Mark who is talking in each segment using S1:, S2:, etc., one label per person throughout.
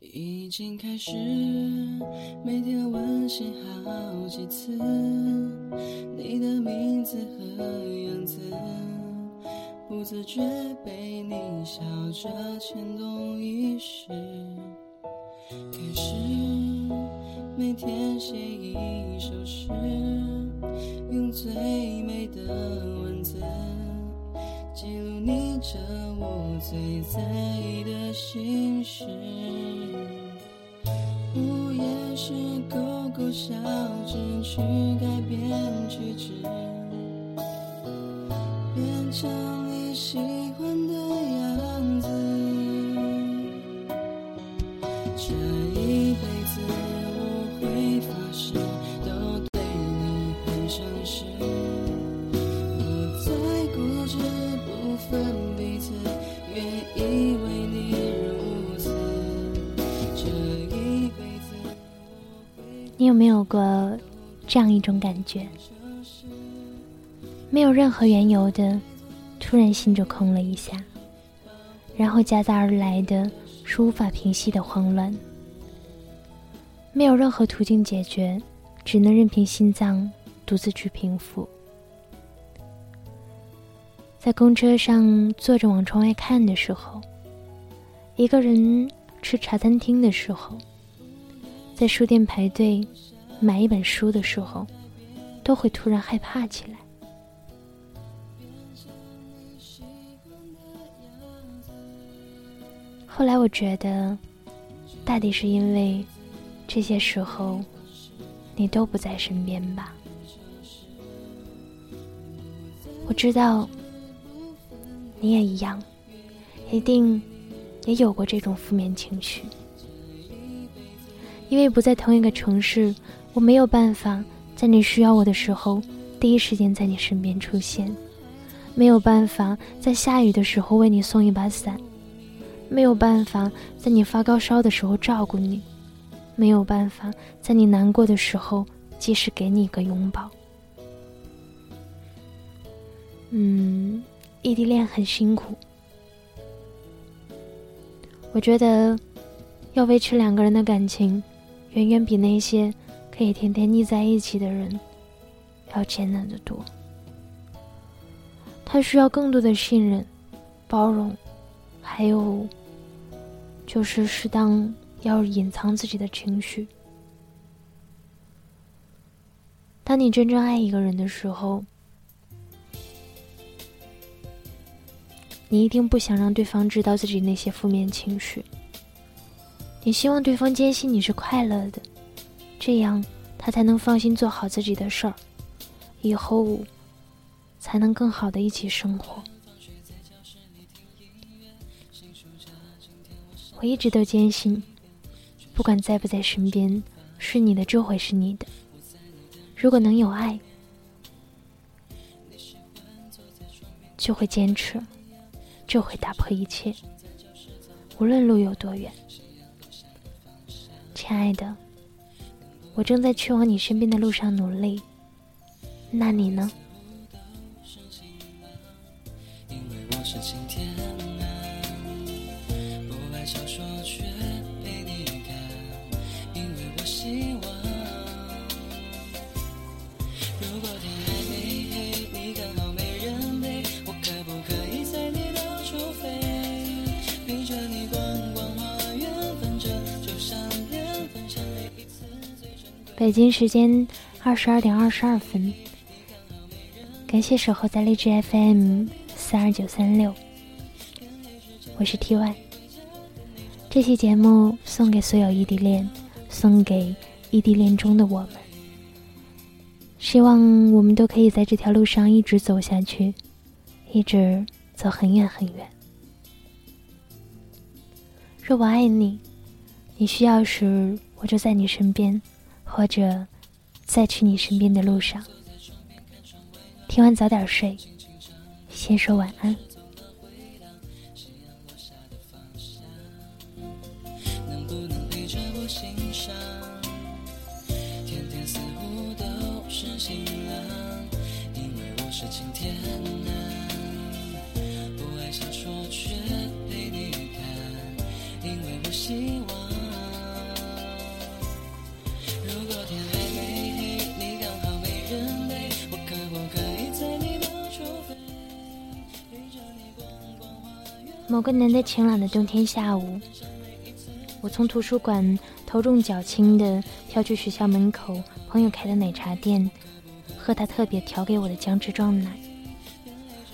S1: 已经开始每天温习好几次你的名字和样子，不自觉被你笑着牵动一时。开始每天写一首诗，用最美的文字记录你这我最在意的心事。不也是勾勾小指去改变举止，变成你喜欢的样子。这一辈子我会发誓，都对你很诚实，
S2: 有没有过这样一种感觉？没有任何缘由的，突然心就空了一下，然后夹杂而来的是无法平息的慌乱。没有任何途径解决，只能任凭心脏独自去平复。在公车上坐着往窗外看的时候，一个人吃茶餐厅的时候，在书店排队买一本书的时候，都会突然害怕起来。后来我觉得，大抵是因为这些时候你都不在身边吧。我知道你也一样，一定也有过这种负面情绪。因为不在同一个城市，我没有办法在你需要我的时候第一时间在你身边出现，没有办法在下雨的时候为你送一把伞，没有办法在你发高烧的时候照顾你，没有办法在你难过的时候及时给你一个拥抱。嗯，异地恋很辛苦，我觉得要维持两个人的感情。远远比那些可以天天腻在一起的人要艰难的多。他需要更多的信任、包容，还有就是适当要隐藏自己的情绪。当你真正爱一个人的时候，你一定不想让对方知道自己那些负面情绪。你希望对方坚信你是快乐的，这样他才能放心做好自己的事儿，以后才能更好的一起生活。我一直都坚信，不管在不在身边，是你的就会是你的。如果能有爱，就会坚持，就会打破一切，无论路有多远。亲爱的，我正在去往你身边的路上努力。那你呢？
S1: 因为我是晴天啊，不爱小说却
S2: 北京时间二十二点二十二分，感谢守候在荔枝 FM 三二九三六，我是 T Y。这期节目送给所有异地恋，送给异地恋中的我们。希望我们都可以在这条路上一直走下去，一直走很远很远。若我爱你，你需要时，我就在你身边，或者在去你身边的路上。听完早点睡，先说晚安。某个难得晴朗的冬天下午，我从图书馆头重脚轻地飘去学校门口朋友开的奶茶店，喝他特别调给我的姜汁撞奶。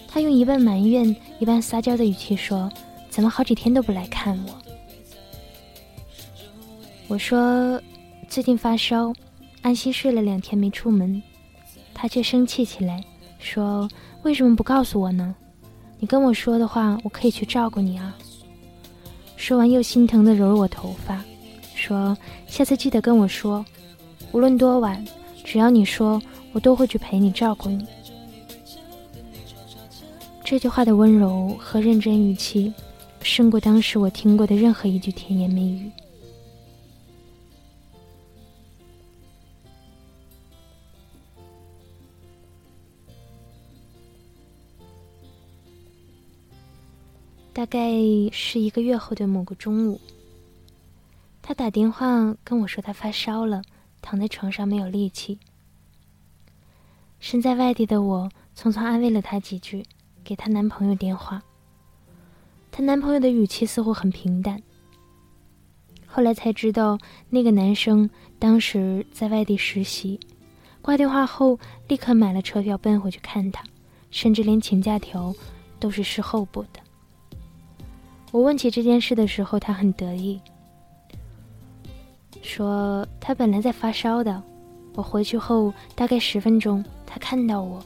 S2: 他用一半埋怨、一半撒娇的语气说：“怎么好几天都不来看我？”我说：“最近发烧，安心睡了两天没出门。”他却生气起来，说：“为什么不告诉我呢？”你跟我说的话，我可以去照顾你啊。说完，又心疼的揉揉我头发，说：“下次记得跟我说，无论多晚，只要你说，我都会去陪你照顾你。”这句话的温柔和认真语气，胜过当时我听过的任何一句甜言蜜语。大概是一个月后的某个中午，他打电话跟我说他发烧了，躺在床上没有力气。身在外地的我匆匆安慰了他几句，给她男朋友电话。她男朋友的语气似乎很平淡。后来才知道，那个男生当时在外地实习，挂电话后立刻买了车票奔回去看他，甚至连请假条都是事后补的。我问起这件事的时候，他很得意，说他本来在发烧的，我回去后大概十分钟，他看到我，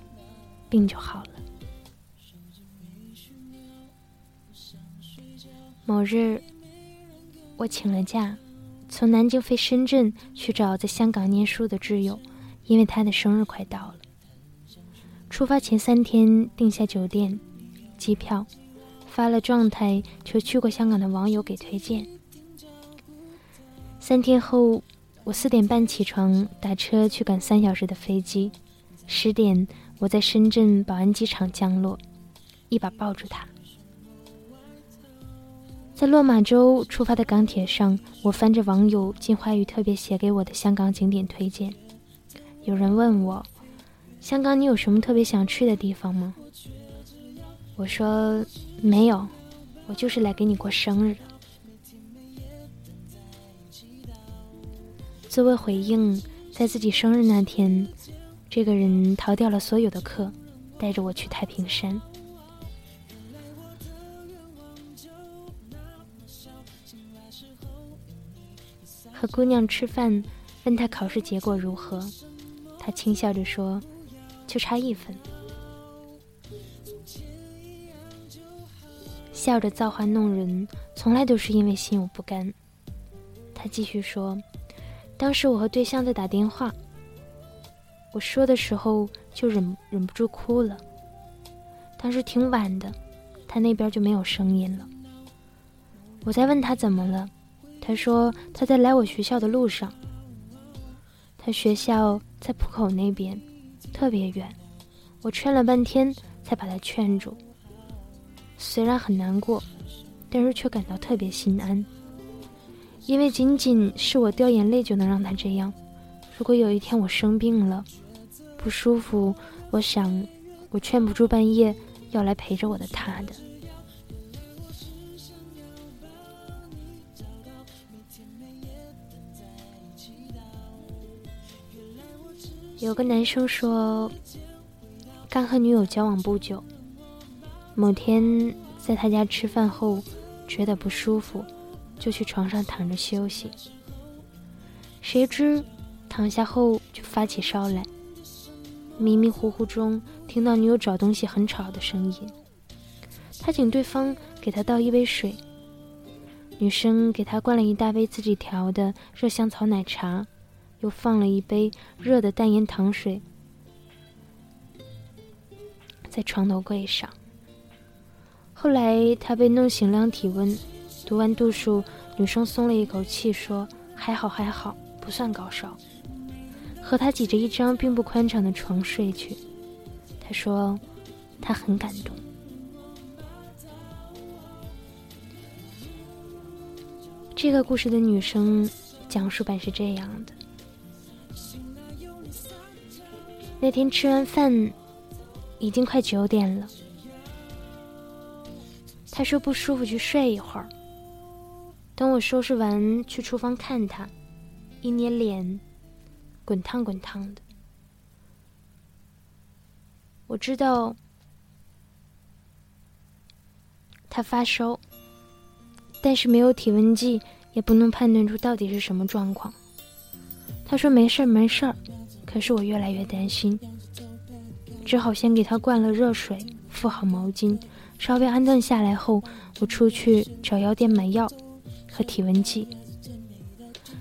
S2: 病就好了。某日，我请了假，从南京飞深圳去找在香港念书的挚友，因为他的生日快到了。出发前三天订下酒店、机票。发了状态，求去过香港的网友给推荐。三天后，我四点半起床，打车去赶三小时的飞机。十点，我在深圳宝安机场降落，一把抱住他。在落马洲出发的港铁上，我翻着网友金花玉特别写给我的香港景点推荐。有人问我，香港你有什么特别想去的地方吗？我说没有，我就是来给你过生日的。作为回应，在自己生日那天，这个人逃掉了所有的课，带着我去太平山，和姑娘吃饭，问她考试结果如何，她轻笑着说：“就差一分。”笑着造化弄人，从来都是因为心有不甘。他继续说：“当时我和对象在打电话，我说的时候就忍忍不住哭了。当时挺晚的，他那边就没有声音了。我在问他怎么了，他说他在来我学校的路上。他学校在浦口那边，特别远。我劝了半天才把他劝住。”虽然很难过，但是却感到特别心安，因为仅仅是我掉眼泪就能让他这样。如果有一天我生病了，不舒服，我想我劝不住半夜要来陪着我的他的。有个男生说，刚和女友交往不久。某天在他家吃饭后，觉得不舒服，就去床上躺着休息。谁知躺下后就发起烧来，迷迷糊糊中听到女友找东西很吵的声音。他请对方给他倒一杯水，女生给他灌了一大杯自己调的热香草奶茶，又放了一杯热的淡盐糖水在床头柜上。后来他被弄醒量体温，读完度数，女生松了一口气，说：“还好还好，不算高烧。”和他挤着一张并不宽敞的床睡去。他说：“他很感动。”这个故事的女生讲述版是这样的：那天吃完饭，已经快九点了。他说不舒服，去睡一会儿。等我收拾完，去厨房看他，一捏脸，滚烫滚烫的。我知道他发烧，但是没有体温计，也不能判断出到底是什么状况。他说没事儿，没事儿。可是我越来越担心，只好先给他灌了热水，敷好毛巾，稍微安顿下来后，我出去找药店买药和体温计。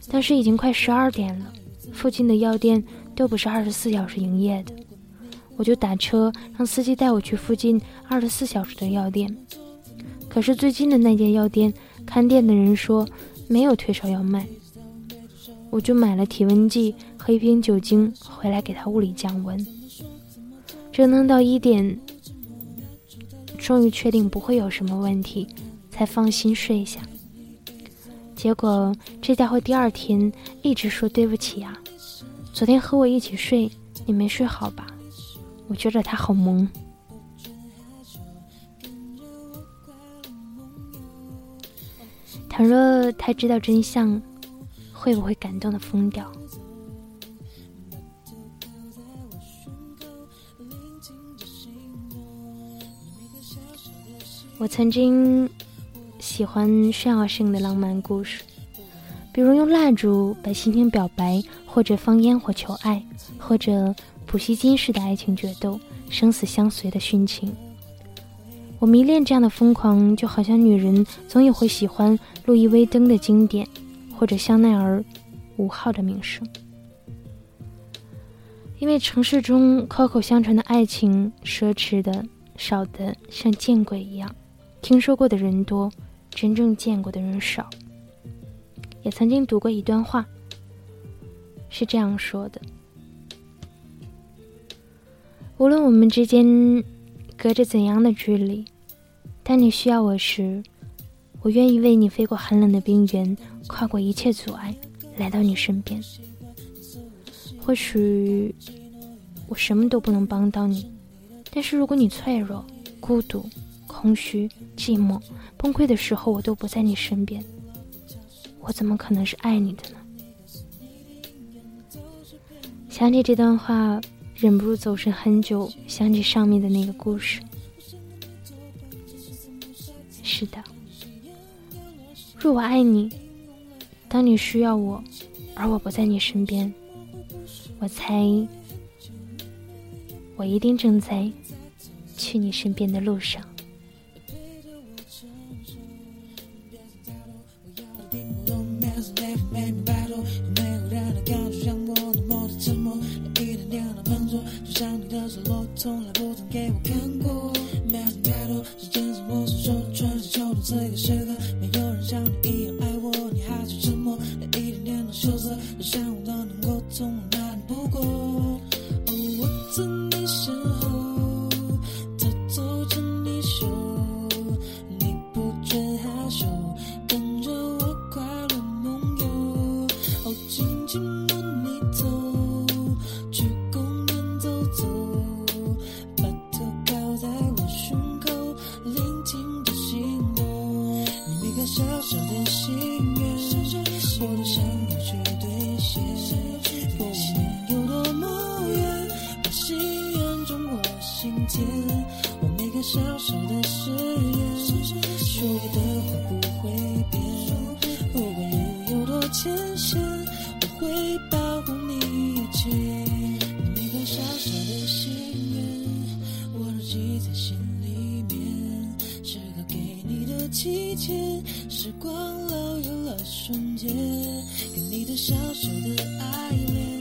S2: 但是已经快十二点了，附近的药店都不是二十四小时营业的，我就打车让司机带我去附近二十四小时的药店。可是最近的那间药店看店的人说没有退烧药卖，我就买了体温计。和一瓶酒精回来给他物理降温，折腾到一点，终于确定不会有什么问题，才放心睡下。结果这家伙第二天一直说对不起啊，昨天和我一起睡，你没睡好吧？我觉得他好萌。倘若他知道真相，会不会感动的疯掉？我曾经喜欢炫耀性的浪漫故事，比如用蜡烛把心情表白，或者放烟火求爱，或者普希金式的爱情决斗，生死相随的殉情。我迷恋这样的疯狂，就好像女人总也会喜欢路易威登的经典，或者香奈儿五号的名声。因为城市中口口相传的爱情，奢侈的少的像见鬼一样。听说过的人多，真正见过的人少。也曾经读过一段话，是这样说的：无论我们之间隔着怎样的距离，当你需要我时，我愿意为你飞过寒冷的冰原，跨过一切阻碍，来到你身边。或许我什么都不能帮到你，但是如果你脆弱、孤独，空虚、寂寞、崩溃的时候，我都不在你身边，我怎么可能是爱你的呢？想起这段话，忍不住走神很久，想起上面的那个故事。是的，若我爱你，当你需要我，而我不在你身边，我猜，我一定正在去你身边的路上。 깨우고 경고 时光老有了瞬间，给你的小小的爱恋。